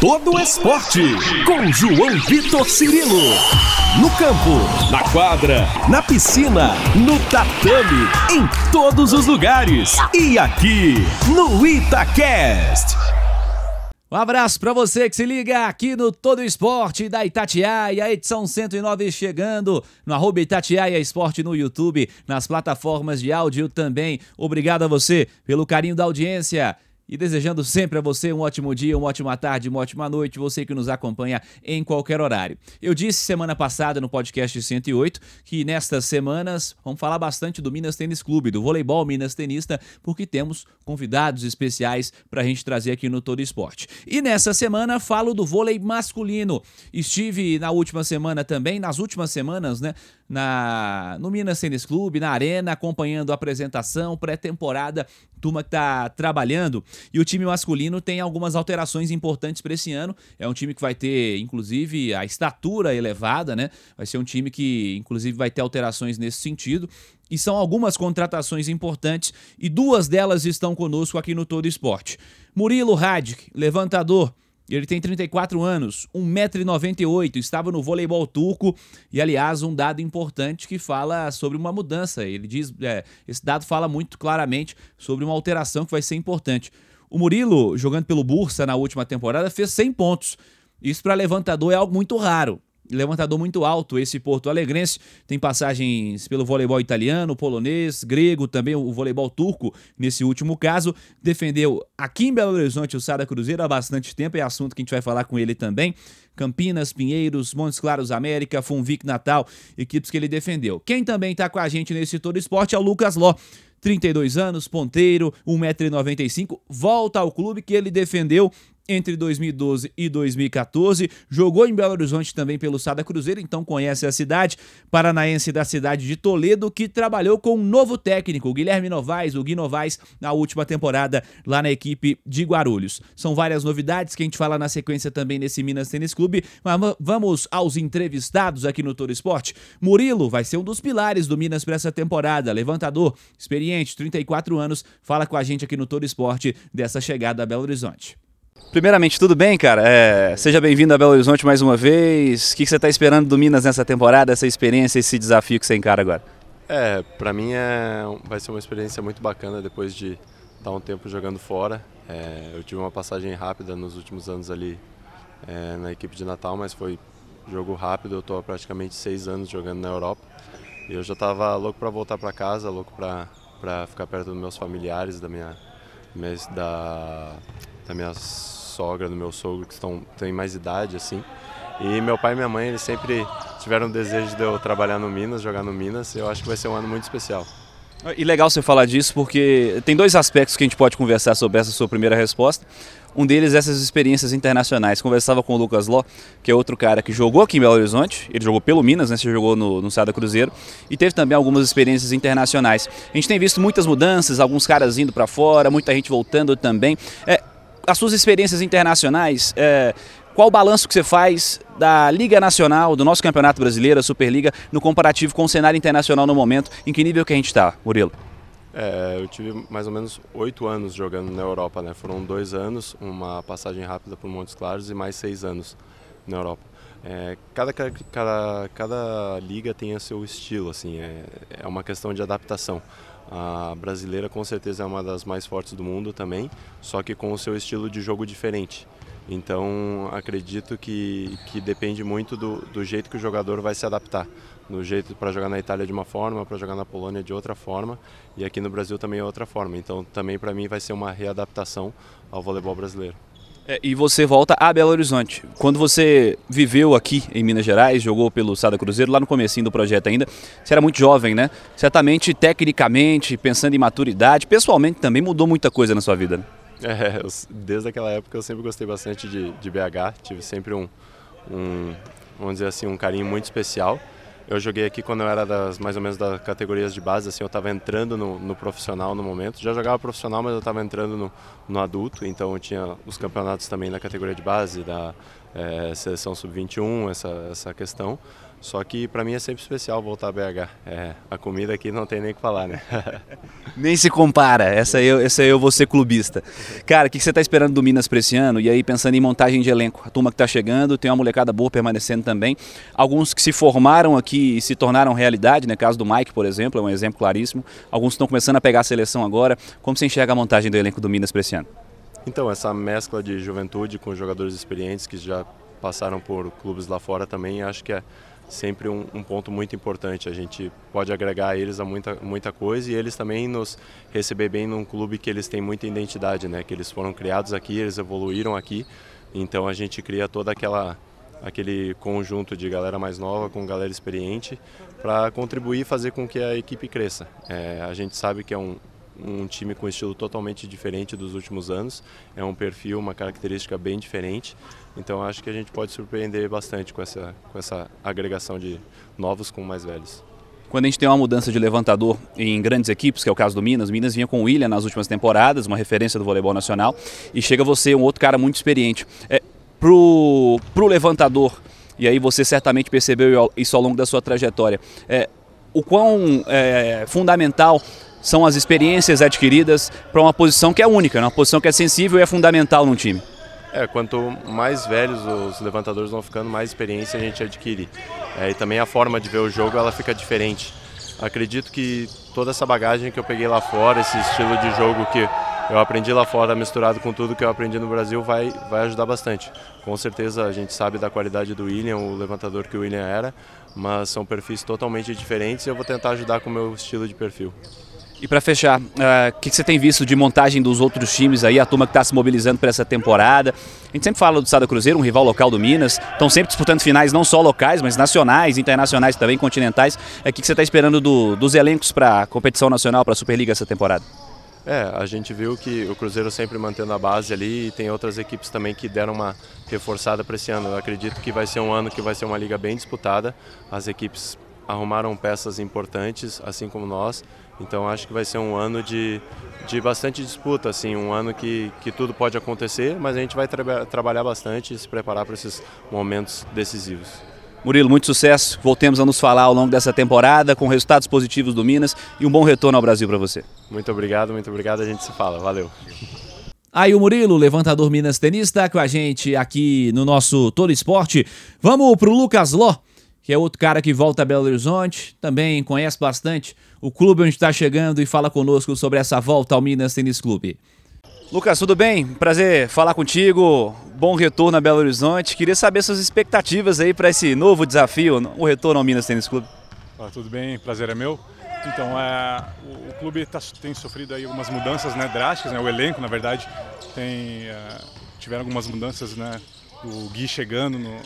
todo o esporte com João Vitor Cirilo. No campo, na quadra, na piscina, no tatame, em todos os lugares. E aqui no Itacast. Um abraço para você que se liga aqui no Todo Esporte da Itatiaia, edição 109 chegando no arroba Itatiaia Esporte no YouTube, nas plataformas de áudio também. Obrigado a você pelo carinho da audiência e desejando sempre a você um ótimo dia, uma ótima tarde, uma ótima noite, você que nos acompanha em qualquer horário. Eu disse semana passada no podcast 108 que nestas semanas vamos falar bastante do Minas Tênis Clube, do voleibol Minas Tenista, porque temos convidados especiais para a gente trazer aqui no Todo Esporte. E nessa semana falo do vôlei masculino. Estive na última semana também, nas últimas semanas, né, na no Minas Tênis Clube, na Arena, acompanhando a apresentação, pré-temporada, turma que está trabalhando. E o time masculino tem algumas alterações importantes para esse ano. É um time que vai ter, inclusive, a estatura elevada, né? Vai ser um time que, inclusive, vai ter alterações nesse sentido. E são algumas contratações importantes e duas delas estão conosco aqui no Todo Esporte. Murilo Radic, levantador ele tem 34 anos, 1,98m, estava no voleibol turco e, aliás, um dado importante que fala sobre uma mudança. Ele diz, é, esse dado fala muito claramente sobre uma alteração que vai ser importante. O Murilo, jogando pelo Bursa na última temporada, fez 100 pontos. Isso para levantador é algo muito raro levantador muito alto esse Porto Alegrense. Tem passagens pelo voleibol italiano, polonês, grego, também o voleibol turco nesse último caso. Defendeu aqui em Belo Horizonte o Sada Cruzeiro há bastante tempo, é assunto que a gente vai falar com ele também. Campinas, Pinheiros, Montes Claros América, Funvic Natal, equipes que ele defendeu. Quem também está com a gente nesse todo esporte é o Lucas Ló. 32 anos, ponteiro, 1,95m, volta ao clube que ele defendeu entre 2012 e 2014. Jogou em Belo Horizonte também pelo Sada Cruzeiro, então conhece a cidade. Paranaense da cidade de Toledo, que trabalhou com um novo técnico, Guilherme Novaes, o Gui Novaes, na última temporada lá na equipe de Guarulhos. São várias novidades que a gente fala na sequência também nesse Minas Tênis Clube, mas vamos aos entrevistados aqui no Toro Esporte. Murilo vai ser um dos pilares do Minas para essa temporada, levantador, experiente, 34 anos, fala com a gente aqui no Toro Esporte dessa chegada a Belo Horizonte. Primeiramente, tudo bem, cara? É, seja bem-vindo a Belo Horizonte mais uma vez. O que você está esperando do Minas nessa temporada, essa experiência, esse desafio que você encara agora? É, para mim é, vai ser uma experiência muito bacana depois de dar um tempo jogando fora. É, eu tive uma passagem rápida nos últimos anos ali é, na equipe de Natal, mas foi jogo rápido. Eu estou há praticamente seis anos jogando na Europa e eu já estava louco para voltar para casa, louco para ficar perto dos meus familiares, da minha, da, da minha sogra, do meu sogro, que estão, têm mais idade, assim. E meu pai e minha mãe, eles sempre tiveram o desejo de eu trabalhar no Minas, jogar no Minas. Eu acho que vai ser um ano muito especial. E legal você falar disso porque tem dois aspectos que a gente pode conversar sobre essa sua primeira resposta. Um deles é essas experiências internacionais. Conversava com o Lucas Ló, que é outro cara que jogou aqui em Belo Horizonte. Ele jogou pelo Minas, né? Você jogou no, no Sada Cruzeiro. E teve também algumas experiências internacionais. A gente tem visto muitas mudanças, alguns caras indo para fora, muita gente voltando também. É, as suas experiências internacionais, é, qual o balanço que você faz da Liga Nacional, do nosso Campeonato Brasileiro, a Superliga, no comparativo com o cenário internacional no momento? Em que nível que a gente está, Murilo? É, eu tive mais ou menos oito anos jogando na Europa, né? Foram dois anos, uma passagem rápida por Montes Claros e mais seis anos na Europa. É, cada, cada, cada liga tem o seu estilo, assim, é, é uma questão de adaptação. A brasileira com certeza é uma das mais fortes do mundo também, só que com o seu estilo de jogo diferente. Então acredito que, que depende muito do, do jeito que o jogador vai se adaptar. No jeito para jogar na Itália de uma forma, para jogar na Polônia de outra forma e aqui no Brasil também é outra forma. Então também para mim vai ser uma readaptação ao voleibol brasileiro. É, e você volta a Belo Horizonte. Quando você viveu aqui em Minas Gerais, jogou pelo Sada Cruzeiro, lá no comecinho do projeto ainda, você era muito jovem, né? Certamente, tecnicamente, pensando em maturidade, pessoalmente também mudou muita coisa na sua vida. Né? É, eu, desde aquela época eu sempre gostei bastante de, de BH, tive sempre um, um, vamos dizer assim, um carinho muito especial. Eu joguei aqui quando eu era das mais ou menos das categorias de base, assim, eu estava entrando no, no, profissional no momento. Já jogava profissional, mas eu estava entrando no, no, adulto, então eu tinha os campeonatos também na categoria de base, da, é, seleção sub-21, essa, essa questão. Só que para mim é sempre especial voltar a BH. É, a comida aqui não tem nem o que falar, né? nem se compara. Essa eu, essa eu vou ser clubista. Cara, o que você está esperando do Minas para esse ano? E aí pensando em montagem de elenco, a turma que está chegando, tem uma molecada boa permanecendo também. Alguns que se formaram aqui e se tornaram realidade, né? Caso do Mike, por exemplo, é um exemplo claríssimo. Alguns estão começando a pegar a seleção agora. Como você enxerga a montagem do elenco do Minas para esse ano? Então, essa mescla de juventude com jogadores experientes que já passaram por clubes lá fora também, acho que é sempre um, um, ponto muito importante. A gente pode agregar a eles a muita, muita coisa e eles também nos receber bem num clube que eles têm muita identidade, né? Que eles foram criados aqui, eles evoluíram aqui. Então a gente cria toda aquela aquele conjunto de galera mais nova com galera experiente para contribuir e fazer com que a equipe cresça. É, a gente sabe que é um, um time com estilo totalmente diferente dos últimos anos, é um perfil, uma característica bem diferente então acho que a gente pode surpreender bastante com essa, com essa agregação de novos com mais velhos. Quando a gente tem uma mudança de levantador em grandes equipes, que é o caso do Minas, Minas vinha com o William nas últimas temporadas, uma referência do voleibol nacional, e chega você, um outro cara muito experiente. É, pro, pro levantador, e aí você certamente percebeu isso ao longo da sua trajetória, é, o quão é, fundamental são as experiências adquiridas para uma posição que é única, né? uma posição que é sensível e é fundamental num time. É, quanto mais velhos os levantadores vão ficando, mais experiência a gente adquire. É, e também a forma de ver o jogo ela fica diferente. Acredito que toda essa bagagem que eu peguei lá fora, esse estilo de jogo que eu aprendi lá fora misturado com tudo que eu aprendi no Brasil vai, vai ajudar bastante. Com certeza a gente sabe da qualidade do William, o levantador que o William era, mas são perfis totalmente diferentes e eu vou tentar ajudar com o meu estilo de perfil. E para fechar, eh, o uh, que, que, você tem visto de montagem dos outros times aí, a turma que está se mobilizando para essa temporada? A gente sempre fala do Estado Cruzeiro, um rival local do Minas, estão sempre disputando finais não só locais, mas nacionais, internacionais também, continentais. O uh, que, que, você está esperando do, dos elencos para a competição nacional, para a Superliga essa temporada? É, a gente viu que o Cruzeiro sempre mantendo a base ali e tem outras equipes também que deram uma reforçada para esse ano. Eu acredito que vai ser um ano que vai ser uma liga bem disputada. As equipes arrumaram peças importantes, assim como nós. Então acho que vai ser um ano de, de bastante disputa, assim, um ano que, que tudo pode acontecer, mas a gente vai tra trabalhar bastante e se preparar para esses momentos decisivos. Murilo, muito sucesso. Voltemos a nos falar ao longo dessa temporada com resultados positivos do Minas e um bom retorno ao Brasil para você. Muito obrigado, muito obrigado. A gente se fala. Valeu. Aí o Murilo, levantador Minas tenista, com a gente aqui no nosso Todo Esporte. Vamos para o Lucas Ló, que é outro cara que volta a Belo Horizonte, também conhece bastante o clube onde está chegando e fala conosco sobre essa volta ao Minas Tênis Clube. Lucas, tudo bem? Prazer falar contigo. Bom retorno a Belo Horizonte. Queria saber suas expectativas aí para esse novo desafio, o retorno ao Minas Tênis Clube. Ah, tudo bem, prazer é meu. Então, é, o, o, clube tá, tem sofrido aí algumas mudanças né, drásticas, né, o elenco, na verdade, tem, é, tiveram algumas mudanças, né, o Gui chegando no,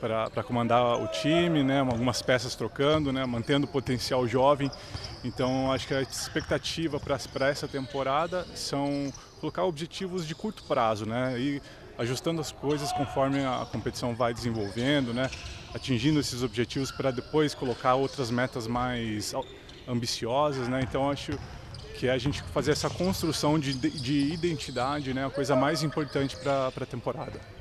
para comandar o time, né, algumas peças trocando, né, mantendo o potencial jovem. Então, acho que a expectativa para essa temporada são colocar objetivos de curto prazo, né, e ajustando as coisas conforme a competição vai desenvolvendo, né, atingindo esses objetivos para depois colocar outras metas mais ambiciosas, né. Então, acho que é a gente fazer essa construção de, de identidade, né, a coisa mais importante para a temporada.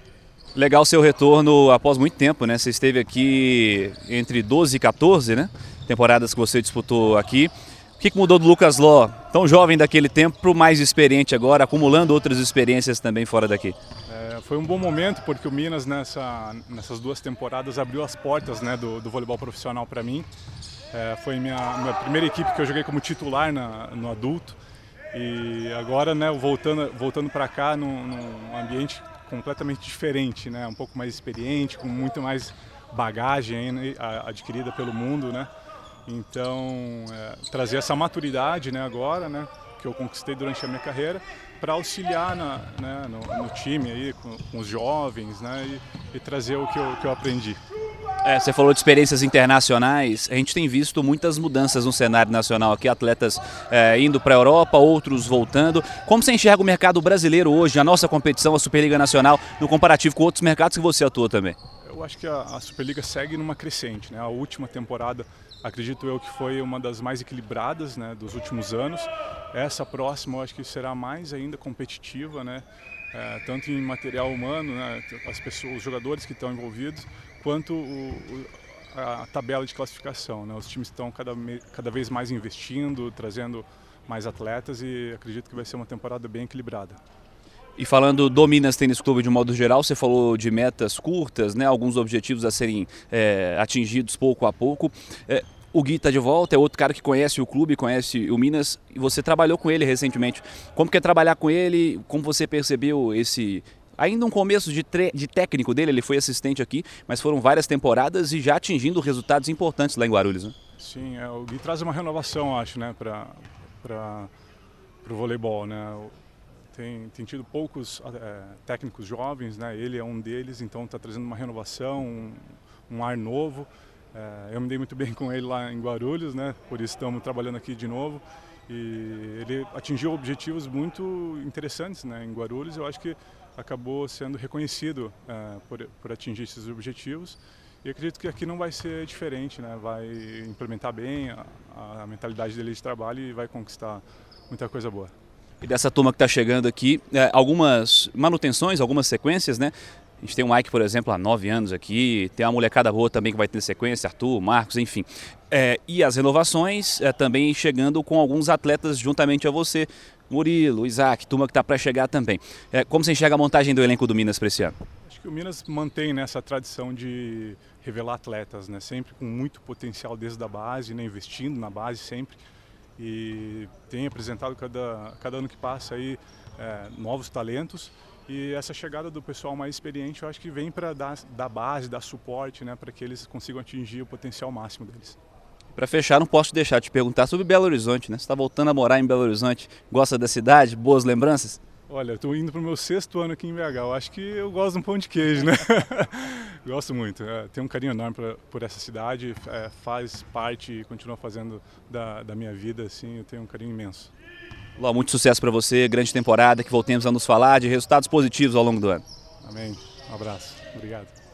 Legal seu retorno após muito tempo, né? Você esteve aqui entre 12 e 14, né? Temporadas que você disputou aqui. O que mudou do Lucas Ló, tão jovem daquele tempo, para o mais experiente agora, acumulando outras experiências também fora daqui? É, foi um bom momento porque o Minas nessa, nessas duas temporadas abriu as portas né, do, do voleibol profissional para mim. É, foi minha, minha primeira equipe que eu joguei como titular na, no adulto. E agora, né, voltando, voltando para cá, num, num ambiente completamente diferente, né? Um pouco mais experiente, com muito mais bagagem né? adquirida pelo mundo, né? Então, é, trazer essa maturidade, né? Agora, né? Que eu conquistei durante a minha carreira, para auxiliar na, né? no, no, time aí, com, com, os jovens, né? E, e trazer o que eu, que eu aprendi. É, você falou de experiências internacionais. A gente tem visto muitas mudanças no cenário nacional aqui, atletas é, indo para a Europa, outros voltando. Como você enxerga o mercado brasileiro hoje, a nossa competição, a Superliga Nacional, no comparativo com outros mercados que você atua também? Eu acho que a, a Superliga segue numa crescente. Né? A última temporada, acredito eu que foi uma das mais equilibradas né, dos últimos anos. Essa próxima, eu acho que será mais ainda competitiva, né? É, tanto em material humano, né, as pessoas, os jogadores que estão envolvidos, quanto o, a tabela de classificação. Né? Os times estão cada, cada vez mais investindo, trazendo mais atletas e acredito que vai ser uma temporada bem equilibrada. E falando do Minas Tênis Clube de modo geral, você falou de metas curtas, né, alguns objetivos a serem é, atingidos pouco a pouco. É, o Gui está de volta, é outro cara que conhece o clube, conhece o Minas, e você trabalhou com ele recentemente. Como que é trabalhar com ele? Como você percebeu esse, ainda um começo de, de, técnico dele, ele foi assistente aqui, mas foram várias temporadas e já atingindo resultados importantes lá em Guarulhos. Né? Sim, é, o Gui traz uma renovação, acho, né, para o voleibol. Né? tem, tem tido poucos é, técnicos jovens, né? ele é um deles, então está trazendo uma renovação, um, um ar novo. É, eu me dei muito bem com ele lá em Guarulhos, né? por isso estamos trabalhando aqui de novo. E ele atingiu objetivos muito interessantes né? em Guarulhos. Eu acho que acabou sendo reconhecido é, por, por atingir esses objetivos. E acredito que aqui não vai ser diferente, né? vai implementar bem a, a mentalidade dele de trabalho e vai conquistar muita coisa boa e dessa turma que está chegando aqui, é, algumas manutenções, algumas sequências, né? A gente tem o Mike, por exemplo, há nove anos aqui, tem uma molecada boa também que vai ter sequência, Arthur, Marcos, enfim. É, e as renovações é, também chegando com alguns atletas juntamente a você, Murilo, Isaac, turma que está para chegar também. É, como você enxerga a montagem do elenco do Minas para esse ano? Acho que o Minas mantém nessa tradição de revelar atletas, né? sempre com muito potencial desde a base, né? investindo na base sempre e tem apresentado cada, cada ano que passa aí é, novos talentos e essa chegada do pessoal mais experiente eu acho que vem para dar, dar base, dar suporte né, para que eles consigam atingir o potencial máximo deles. Para fechar, não posso deixar de te perguntar sobre Belo Horizonte, né? Você está voltando a morar em Belo Horizonte, gosta da cidade, boas lembranças? Olha, estou indo para o meu sexto ano aqui em BH. Eu acho que eu gosto de um pão de queijo, né? gosto muito. É, tenho um carinho enorme pra, por essa cidade. É, faz parte e continua fazendo da, da minha vida. Assim, eu tenho um carinho imenso. Ló, muito sucesso para você. Grande temporada. Que voltemos a nos falar de resultados positivos ao longo do ano. Amém. Um abraço. Obrigado.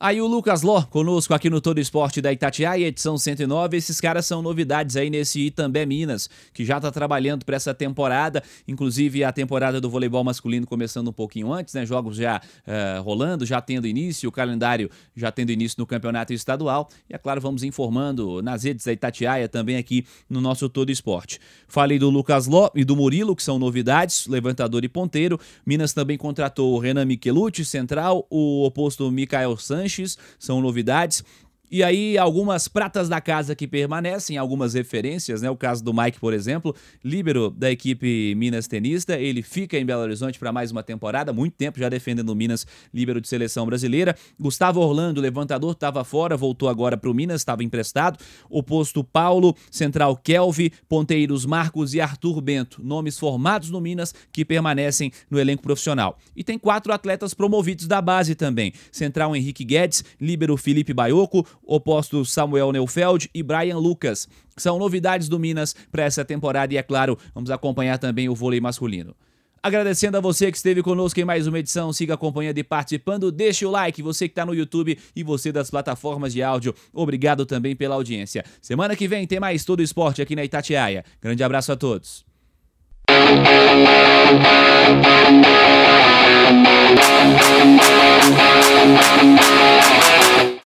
Aí o Lucas Ló, conosco aqui no Todo Esporte da Itatiaia, edição 109. Esses caras são novidades aí nesse Itambé Minas, que já está trabalhando para essa temporada. Inclusive a temporada do voleibol masculino começando um pouquinho antes, né? Jogos já uh, rolando, já tendo início, o calendário já tendo início no campeonato estadual. E é claro, vamos informando nas redes da Itatiaia também aqui no nosso Todo Esporte. Falei do Lucas Ló e do Murilo, que são novidades, levantador e ponteiro. Minas também contratou o Renan Michelucci, central, o oposto Mikael Santos São novidades. E aí, algumas pratas da casa que permanecem, algumas referências, né? O caso do Mike, por exemplo, líbero da equipe Minas Tenista, ele fica em Belo Horizonte para mais uma temporada, muito tempo já defendendo o Minas, líbero de seleção brasileira. Gustavo Orlando, levantador, estava fora, voltou agora para o Minas, estava emprestado. O posto Paulo, central Kelvin, ponteiros Marcos e Arthur Bento, nomes formados no Minas que permanecem no elenco profissional. E tem quatro atletas promovidos da base também: central Henrique Guedes, líbero Felipe Baioco, oposto Samuel Neufeld e Brian Lucas. São novidades do Minas para essa temporada e, é claro, vamos acompanhar também o vôlei masculino. Agradecendo a você que esteve conosco em mais uma edição, siga acompanhando e participando, deixe o like, você que está no YouTube e você das plataformas de áudio, obrigado também pela audiência. Semana que vem tem mais Todo Esporte aqui na Itatiaia. Grande abraço a todos.